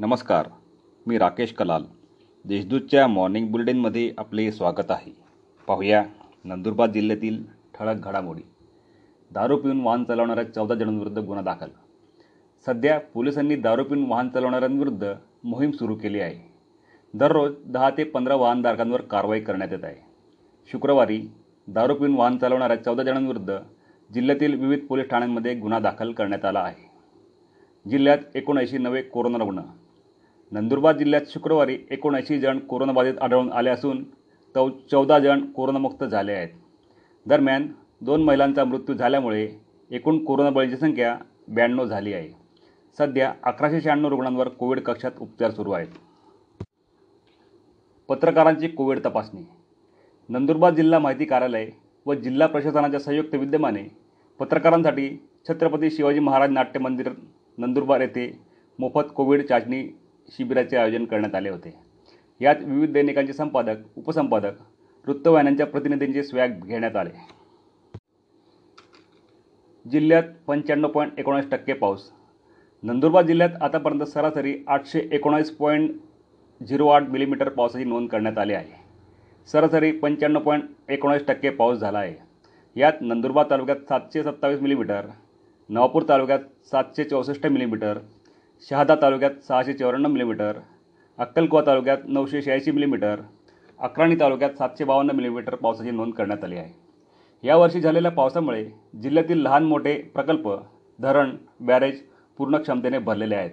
नमस्कार मी राकेश कलाल. देशदूतच्या मॉर्निंग बुलेटिनमध्ये आपले स्वागत आहे. पाहूया नंदुरबार जिल्ह्यातील ठळक घडामोडी. दारू पिऊन वाहन चालवणाऱ्या चौदा जणांविरुद्ध गुन्हा दाखल. सध्या पोलिसांनी दारू पिऊन वाहन चालवणाऱ्यांविरुद्ध मोहीम सुरू केली आहे. दररोज दहा ते पंधरा वाहनधारकांवर कारवाई करण्यात येत आहे. शुक्रवारी दारू पिऊन वाहन चालवणाऱ्या चौदा जणांविरुद्ध जिल्ह्यातील विविध पोलीस ठाण्यांमध्ये गुन्हा दाखल करण्यात आला आहे. जिल्ह्यात एकोणऐंशी नवे कोरोना रुग्ण नंदुरबार जिल्ह्यात शुक्रवारी एकोणऐंशी जण कोरोनाबाधित आढळून आले असून चौ चौदा जण कोरोनामुक्त झाले आहेत. दरम्यान दोन महिलांचा मृत्यू झाल्यामुळे एकूण कोरोनाबळीची संख्या ब्याण्णव झाली आहे. सध्या अकराशे शहाण्णव रुग्णांवर कोविड कक्षात उपचार सुरू आहेत. पत्रकारांची कोविड तपासणी. नंदुरबार जिल्हा माहिती कार्यालय व जिल्हा प्रशासनाच्या संयुक्त विद्यमाने पत्रकारांसाठी छत्रपती शिवाजी महाराज नाट्य मंदिर नंदुरबार येथे मोफत कोविड चाचणी शिबिराचे आयोजन करण्यात आले होते. यात विविध दैनिकांचे संपादक उपसंपादक वृत्तवाहिन्यांच्या प्रतिनिधींचे स्वॅग घेण्यात आले. जिल्ह्यात पंच्याण्णव पॉईंट एकोणीस टक्के पाऊस. नंदुरबार जिल्ह्यात आतापर्यंत सरासरी आठशे एकोणावीस पॉईंट झिरो आठ मिलीमीटर पावसाची नोंद करण्यात आली आहे. सरासरी पंच्याण्णव पॉईंट एकोणीस टक्के पाऊस झाला आहे. यात नंदुरबार तालुक्यात सातशे सत्तावीस मिलीमीटर नवापूर तालुक्यात सातशे चौसष्ट मिलीमीटर शहादा तालुक्यात सहाशे चौऱ्याण्णव मिलीमीटर अक्कलकुवा तालुक्यात नऊशे शहाऐंशी मिलीमीटर अक्राणी तालुक्यात सातशे बावन्न मिलीमीटर पावसाची नोंद करण्यात आली आहे. यावर्षी झालेल्या पावसामुळे जिल्ह्यातील लहान मोठे प्रकल्प धरण बॅरेज पूर्ण क्षमतेने भरलेले आहेत.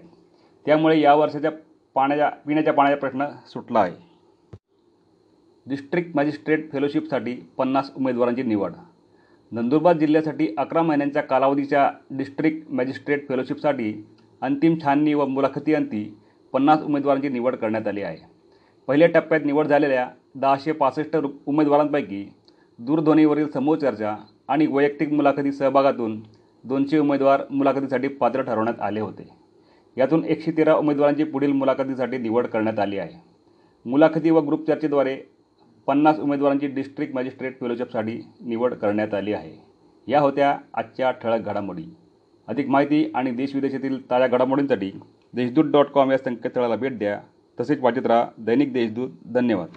त्यामुळे या वर्षाच्या पाण्याच्या पिण्याच्या पाण्याचा प्रश्न सुटला आहे. डिस्ट्रिक्ट मॅजिस्ट्रेट फेलोशिपसाठी पन्नास उमेदवारांची निवड. नंदुरबार जिल्ह्यासाठी अकरा महिन्यांच्या कालावधीच्या डिस्ट्रिक्ट मॅजिस्ट्रेट फेलोशिपसाठी अंतिम छाननी व मुलाखतीअंती पन्नास उमेदवारांची निवड करण्यात आली आहे. पहिल्या टप्प्यात निवड झालेल्या दहाशे पासष्ट रु उमेदवारांपैकी दूरध्वनीवरील समूह चर्चा आणि वैयक्तिक मुलाखती सहभागातून दोनशे उमेदवार मुलाखतीसाठी पात्र ठरवण्यात आले होते. यातून एकशे तेरा उमेदवारांची पुढील मुलाखतीसाठी निवड करण्यात आली आहे. मुलाखती व ग्रुप चर्चेद्वारे पन्नास उमेदवारांची डिस्ट्रिक्ट मॅजिस्ट्रेट फेलोशिपसाठी निवड करण्यात आली आहे. या होत्या आजच्या ठळक घडामोडी. अधिक माहिती आणि देशविदेशातील ताज्या घडामोडींसाठी देशदूत डॉट कॉम या संकेतस्थळाला भेट द्या. तसेच वाचत राहा. दैनिक देशदूत. धन्यवाद.